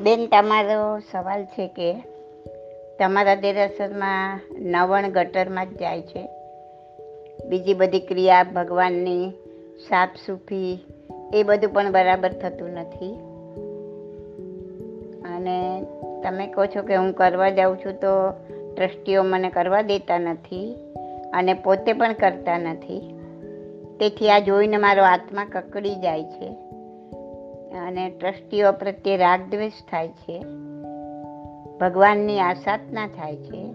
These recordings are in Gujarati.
બેન, તમારો સવાલ છે કે તમારા દેરાસરમાં નવણ ગટરમાં જ જાય છે. બીજી બધી ક્રિયા ભગવાનની સાફ સૂફી એ બધું પણ બરાબર થતું નથી. અને તમે કહો છો કે હું કરવા જાઉં છું તો ટ્રસ્ટીઓ મને કરવા દેતા નથી અને પોતે પણ કરતા નથી. તેથી આ જોઈને મારો આત્મા કકડી જાય છે. અને ટ્રસ્ટીઓ પ્રત્યે રાગદ્વેષ થાય છે. ભગવાનની આસાધના થાય છે.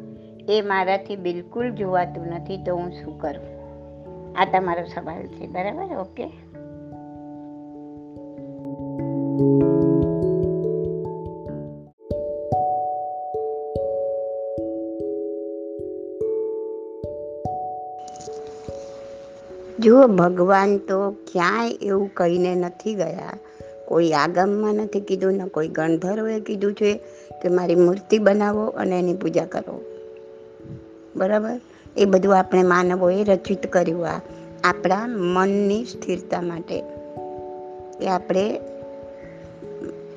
એ મારાથી બિલકુલ જોવાતું નથી, તો હું શું કરું? આ તમારો સવાલ છે, બરાબર? ઓકે. જુઓ ભગવાન તો ક્યાંય એવું કહીને નથી ગયા કોઈ આગમમાં નથી કીધું, ને કોઈ ગણધર્વે કીધું છે કે મારી મૂર્તિ બનાવો અને એની પૂજા કરો. બરાબર? એ બધું આપણે માનવોએ રચિત કર્યું આ આપણા મનની સ્થિરતા માટે. કે આપણે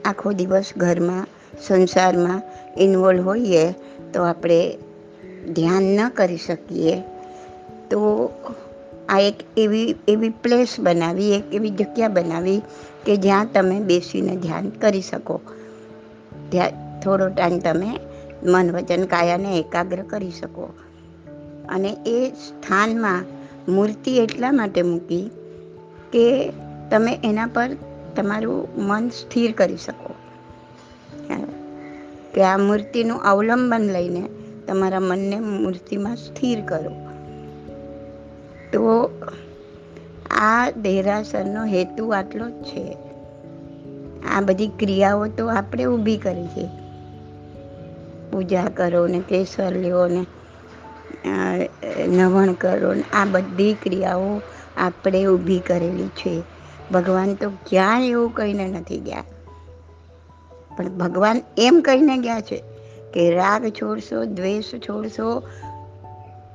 આખો દિવસ ઘરમાં, સંસારમાં ઇન્વોલ્વ હોઈએ તો આપણે ધ્યાન ન કરી શકીએ તો આ એક એવી એવી પ્લેસ બનાવી, એક એવી જગ્યા બનાવી કે જ્યાં તમે બેસીને ધ્યાન કરી શકો. ત્યાં થોડો ટાઈમ તમે મન વચન કાયાને એકાગ્ર કરી શકો. અને એ સ્થાનમાં મૂર્તિ એટલા માટે મૂકી કે તમે એના પર તમારું મન સ્થિર કરી શકો. કે આ મૂર્તિનું અવલંબન લઈને તમારા મનને મૂર્તિમાં સ્થિર કરો. તો આ દેરાસરનો હેતુ આટલો જ છે. આ બધી ક્રિયાઓ તો આપણે ઊભી કરી છે. પૂજા કરો ને કેસર લ્યો ને નવણ કરો ને, આ બધી ક્રિયાઓ આપણે ઊભી કરેલી છે. ભગવાન તો ક્યાંય એવું કહીને નથી ગયા. પણ ભગવાન એમ કહીને ગયા છે કે રાગ છોડશો, દ્વેષ છોડશો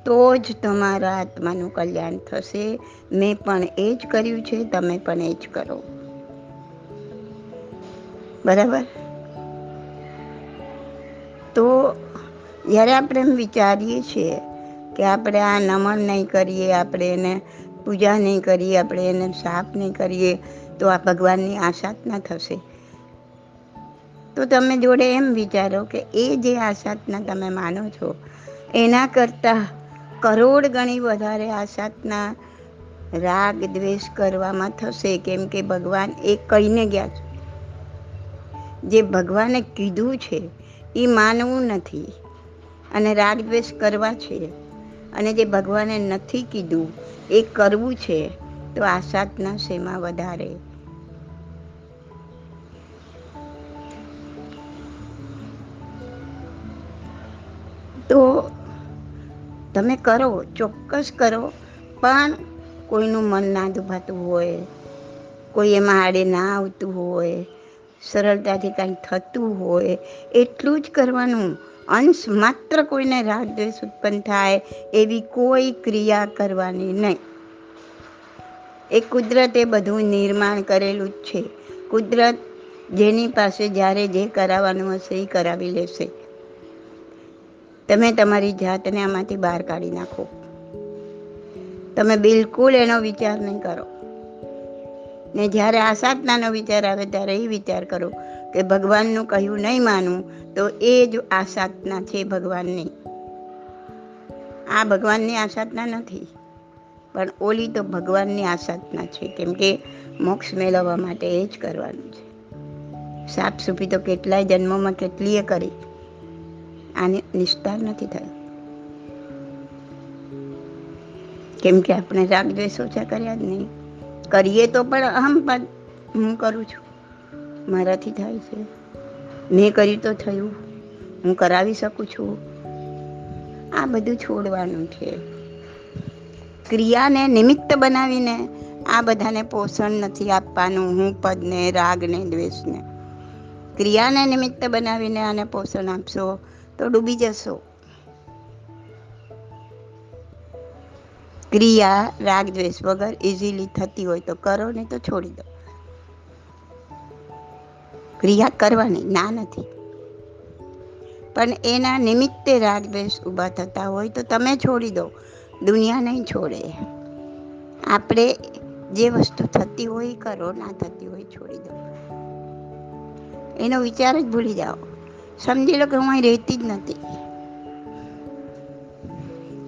તો જ તમારા આત્માનું કલ્યાણ થશે. મેં પણ એ જ કર્યું છે, તમે પણ એ જ કરો. બરાબર? તો જ્યારે આપણે એમ વિચારીએ છીએ કે આપણે આ નમન નહીં કરીએ, આપણે એને પૂજા નહીં કરીએ, આપણે એને સાફ નહીં કરીએ, તો આ ભગવાનની આસાધના થશે. તો તમે જોડે એમ વિચારો કે એ જે આસાધના તમે માનો છો, એના કરતાં કરોડ ગણી વધારે આસાધના રાગ દ્વેષ કરવામાં થશે, કેમ કે ભગવાન એ કહીને ગયા છે. જે ભગવાને કીધું છે, એ માનવું નથી. અને રાગ દ્વેષ કરવા છે અને જે ભગવાને નથી કીધું, એ કરવું છે, તો આસાધના શેમાં વધારે? તો તમે કરો, ચોક્કસ કરો, પણ કોઈનું મન ના દુભાતું હોય, કોઈ એમાં આડે ના આવતું હોય, સરળતાથી કાંઈ થતું હોય, એટલું જ કરવાનું. અંશ માત્ર કોઈને રાગ દ્વેષ ઉત્પન્ન થાય એવી કોઈ ક્રિયા કરવાની નહીં. એ કુદરતે બધું નિર્માણ કરેલું જ છે. કુદરત જેની પાસે જ્યારે જે કરાવવાનું હશે એ કરાવી લેશે. તમે તમારી જાતને આમાંથી બહાર કાઢી નાખો. તમે બિલકુલ એનો વિચાર નહીં કરો. ને જ્યારે આ સાધનાનો વિચાર આવે ત્યારે એ વિચાર કરો કે ભગવાનનું કહ્યું નહીં માનવું તો એ જ આ સાધના છે ભગવાનની. આ ભગવાનની આ સાધના નથી, પણ ઓલી તો ભગવાનની આ સાધના છે, કેમ કે મોક્ષ મેળવવા માટે એ જ કરવાનું છે. સાફ સૂફી તો કેટલાય જન્મોમાં કેટલીય કરી. આને નિસ્તાર નથી થયો. કેમ કે આપણે રાગ દ્વેષ ઓછા કર્યા જ નહીં. કરીએ તો પણ અહમ પદ હું કરું છું. મારાથી થાય છે. મેં કર્યું તો થયું. હું કરાવી શકું છું. આ બધું છોડવાનું છે. ક્રિયાને નિમિત્ત બનાવીને આ બધાને પોષણ નથી આપવાનું હું પદને, રાગને, દ્વેષને. ક્રિયાને નિમિત્ત બનાવીને આને પોષણ આપશો તો ડૂબી જશો. ક્રિયા, રાગ, દ્વેષ વગર ઇઝીલી થતી હોય તો કરો, નહીં તો છોડી દો. ક્રિયા કરવાની, ના નથી. પણ એના નિમિત્તે રાગ, દ્વેષ ઊભા થતા હોય તો તમે છોડી દો. દુનિયા નહીં છોડે. આપણે જે વસ્તુ થતી હોય કરો, ના થતી હોય છોડી દો. એનો વિચાર જ ભૂલી જાઓ. સમજી લો કે હું અહીં રહેતી જ નથી.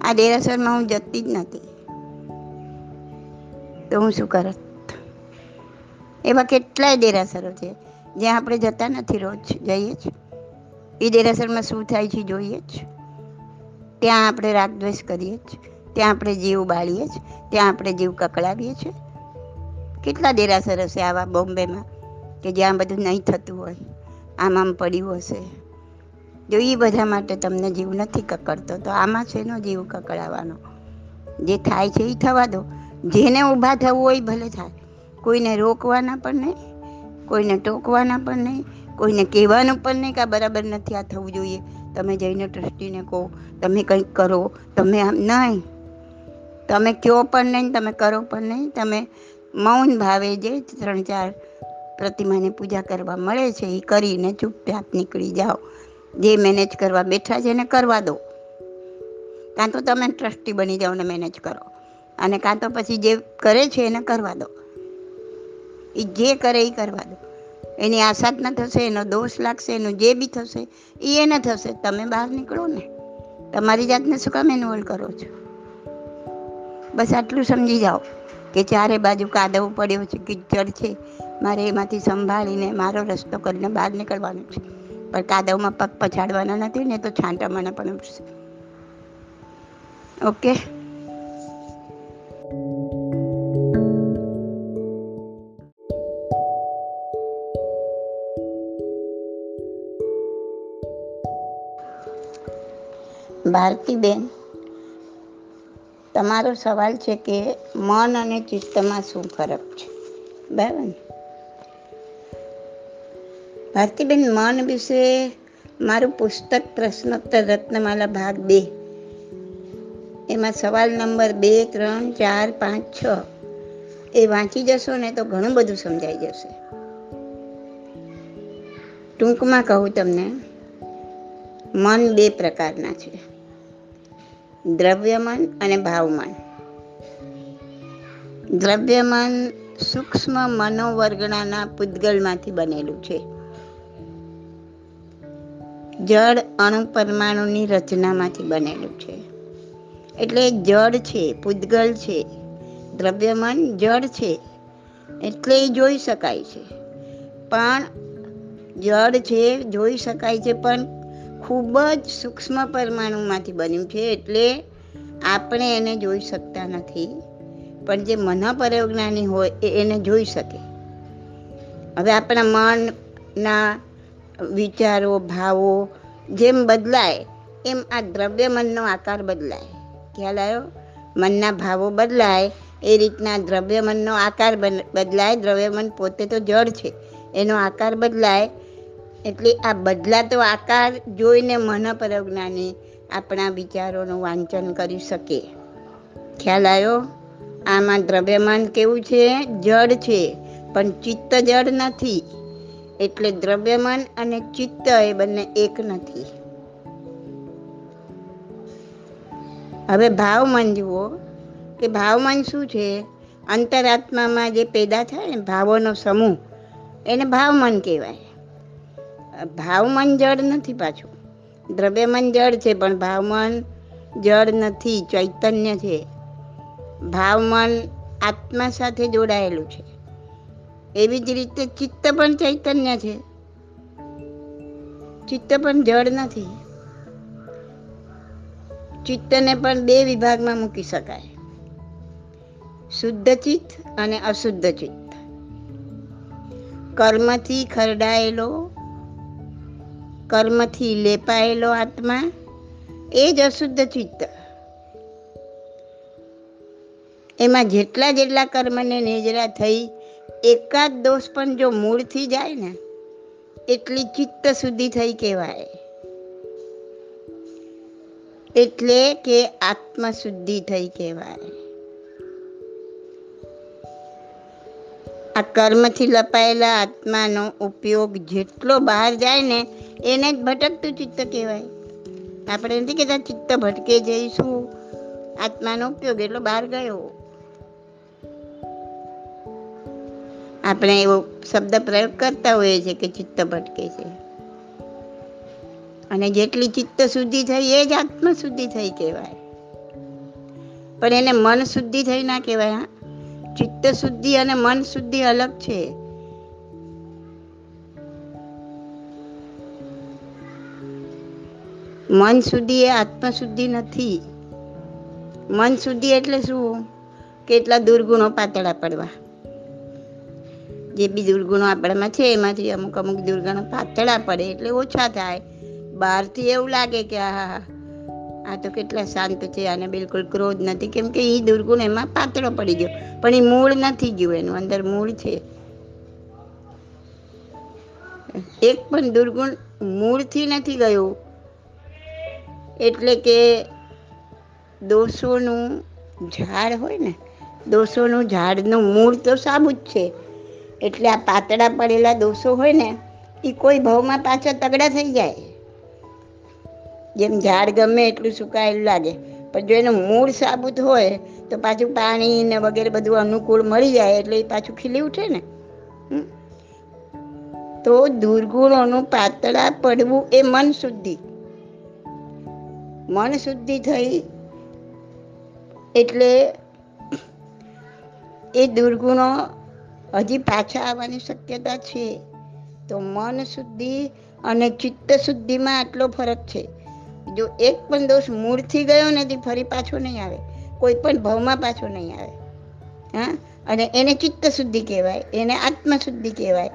આ દેરાસરમાં હું જતી જ નથી. તો હું શું કરત એવા કેટલાય દેરાસરો છે, જ્યાં આપણે જતા નથી રોજ, જઈએ જ. એ દેરાસરમાં શું થાય છે જોઈએ જ. ત્યાં આપણે રાગદ્વેષ કરીએ જ. ત્યાં આપણે જીવ બાળીએ જ. ત્યાં આપણે જીવ કકડાવીએ છીએ કેટલા દેરાસર હશે આવા બોમ્બેમાં, કે જ્યાં બધું નહીં થતું હોય. આમ આમ પડ્યું હશે. જો એ બધા માટે તમને જીવ નથી કકડતો, તો આમાં છે જીવ કકડાવવાનો જે થાય છે એ થવા દો. જેને ઊભા થવું હોય ભલે થાય. કોઈને રોકવાના પણ નહીં, કોઈને ટોકવાના પણ નહીં, કોઈને કહેવાનું પણ નહીં કે આ બરાબર નથી, આ થવું જોઈએ. તમે જઈને ટ્રસ્ટીને કહો, તમે કંઈક કરો, તમે આમ નહીં. તમે કહો પણ નહીં, તમે કરો પણ નહીં. તમે મૌન ભાવે જે ત્રણ ચાર પ્રતિમાની પૂજા કરવા મળે છે એ કરીને ચૂપચાપ નીકળી જાઓ. જે મેનેજ કરવા બેઠા છે એને કરવા દો. કાં તો તમે ટ્રસ્ટી બની જાઓ ને મેનેજ કરો. અને કાં તો પછી જે કરે છે એને કરવા દો. એ જે કરે એ કરવા દો. એની આશા જ ન થશે, એનો દોષ લાગશે, એનું જે બી થશે એ એને થશે. તમે બહાર નીકળો ને. તમારી જાતને શું કામ ઇન્વોલ્વ કરો છો? બસ આટલું સમજી જાઓ કે ચારે બાજુ કાદવ પડ્યો છે, કિચડ છે મારે એમાંથી સંભાળીને મારો રસ્તો કરીને બહાર નીકળવાનો છે. પણ કાદવમાં પગ પછાડવાના નથી ને તો છાંટા મને પણ ઉઠશે ઓકે? ભારતીબેન તમારો સવાલ છે કે મન અને ચિત્તમાં શું ફરક છે? બરાબર ને? ભારતીબેન, મન વિશે મારું પુસ્તક પ્રશ્નોત્તર રત્નમાલા ભાગ બે. એમાં સવાલ નંબર બે, ત્રણ, ચાર, પાંચ, છ એ વાંચી જશો ને તો ઘણું બધું સમજાઈ જશે. ટૂંકમાં કહું તમને, મન બે પ્રકારના છે. દ્રવ્યમન અને ભાવમન. દ્રવ્યમન સૂક્ષ્મ મનોવર્ગણાના પૂતગલમાંથી બનેલું છે. જળ અણુ પરમાણુની રચનામાંથી બનેલું છે. એટલે જળ છે પૂદગલ છે, દ્રવ્યમન જળ છે, એટલે જોઈ શકાય છે. પણ જળ છે, જોઈ શકાય છે, પણ ખૂબ જ સૂક્ષ્મ પરમાણુમાંથી બન્યું છે, એટલે આપણે એને જોઈ શકતા નથી. પણ જે મનોપરજ્ઞાની હોય એ એને જોઈ શકે. હવે આપણા મનના વિચારો, ભાવો જેમ બદલાય, એમ આ દ્રવ્ય મનનો આકાર બદલાય. ખ્યાલ આવ્યો? મનના ભાવો બદલાય, એ રીતના દ્રવ્ય મનનો આકાર બદલાય. દ્રવ્ય મન પોતે તો જળ છે, એનો આકાર બદલાય. એટલે આ બદલાતો આકાર જોઈને મનોપરજ્ઞાની આપણા વિચારોનું વાંચન કરી શકે. ખ્યાલ આવ્યો? આમાં દ્રવ્યમાન કેવું છે? જળ છે, પણ ચિત્ત જળ નથી. એટલે દ્રવ્યમાન અને ચિત્ત એ બંને એક નથી. હવે ભાવમન જુઓ, કે ભાવમન શું છે? અંતરાત્મામાં જે પેદા થાય ને ભાવોનો સમૂહ, એને ભાવમન કહેવાય. ભાવમન જળ નથી પાછું. દ્રવ્યમન જળ છે, પણ ભાવમન જળ નથી, ચૈતન્ય છે. ભાવમન આત્મા સાથે જોડાયેલું છે. એવી જ રીતે ચિત્ત પણ ચૈતન્ય છે. ચિત્ત પણ જળ નથી. ચિત્તને પણ બે વિભાગમાં મૂકી શકાય. શુદ્ધ ચિત્ત અને અશુદ્ધ ચિત્ત. કર્મથી ખરડાયેલો, કર્મથી લેપાયેલો આત્મા એ જ અશુદ્ધ ચિત્ત. એમાં જેટલા જેટલા કર્મને નેજરા થઈ એકાદ દોષ પણ જો મૂળથી જાય ને, એટલી ચિત્ત શુદ્ધિ થઈ કહેવાય. એટલે કે આત્મશુદ્ધિ થઈ કહેવાય. આ કર્મથી લપાયેલા આત્માનો ઉપયોગ જેટલો બહાર જાય ને, એને જ ભટકતું ચિત્ત કહેવાય. આપણે નથી કહેતા ચિત્ત ભટકે જઈશું. આત્માનો ઉપયોગ એટલો બહાર ગયો. આપણે એવો શબ્દ પ્રયોગ કરતા હોઈએ છીએ કે ચિત્ત ભટકે છે. અને જેટલી ચિત્ત શુદ્ધિ થઈ, એ જ આત્મ શુદ્ધિ થઈ કહેવાય. પણ એને મન શુદ્ધિ થઈ ના કહેવાય, હા? ચિત્ત શુદ્ધિ અને મન શુદ્ધિ અલગ છે. મન શુદ્ધિ એ આત્મશુદ્ધિ નથી. મન શુદ્ધિ એટલે શું? કેટલા દુર્ગુણો પાતળા પડવા. જે બી દુર્ગુણો આપણામાં છે, એમાંથી અમુક અમુક દુર્ગુણો પાતળા પડે એટલે ઓછા થાય. બહારથી એવું લાગે કે આ આ તો કેટલા શાંત છે આને બિલકુલ ક્રોધ નથી. કેમ કે એ દુર્ગુણ એમાં પાતળો પડી ગયો. પણ એ મૂળ નથી ગયું, એનું અંદર મૂળ છે. એક પણ દુર્ગુણ મૂળથી નથી ગયું. એટલે કે દોષોનું ઝાડ હોય ને, દોષોનું ઝાડનું મૂળ તો સાબુ જ છે. એટલે આ પાતળા પડેલા દોષો હોય ને એ કોઈ ભાવમાં પાછા તગડા થઈ જાય. જેમ ઝાડ ગમે એટલું સુકાયેલું લાગે, પણ જો એનું મૂળ સાબુત હોય, તો પાછું પાણી ને વગેરે બધું અનુકૂળ મળી જાય, એટલે એ પાછું ખીલી ઉઠે ને. તો દુર્ગુણોનું પાતળા પડવું એ મન શુદ્ધિ. મન શુદ્ધિ થઈ એટલે એ દુર્ગુણો હજી પાછા આવવાની શક્યતા છે. તો મન શુદ્ધિ અને ચિત્ત શુદ્ધિમાં આટલો ફરક છે. જો એક પણ દોષ મૂળથી ગયો નથી ફરી પાછો નહીં આવે. કોઈ પણ ભાવમાં પાછો નહીં આવે. હા? અને એને ચિત્ત શુદ્ધિ કહેવાય, એને આત્મશુદ્ધિ કહેવાય.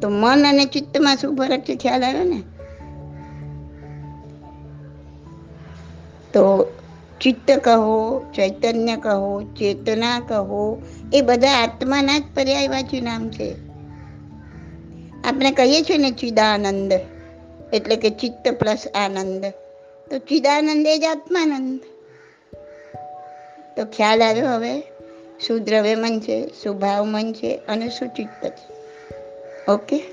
તો મન અને ચિત્તમાં શું ફરક છે? ખ્યાલ આવ્યો ને? તો ચિત્ત કહો, ચૈતન્ય કહો, ચેતના કહો, એ બધા આત્માના જ પર્યાયવાચી નામ છે. આપણે કહીએ છીએ ને ચિદાનંદ, એટલે કે ચિત્ત પ્લસ આનંદ. તો ચિદાનંદ એ જ આત્માનંદ. તો ખ્યાલ આવ્યો હવે? શું દ્રવ્યમન છે શું ભાવમન છે અને શું ચિત્ત છે. ઓકે?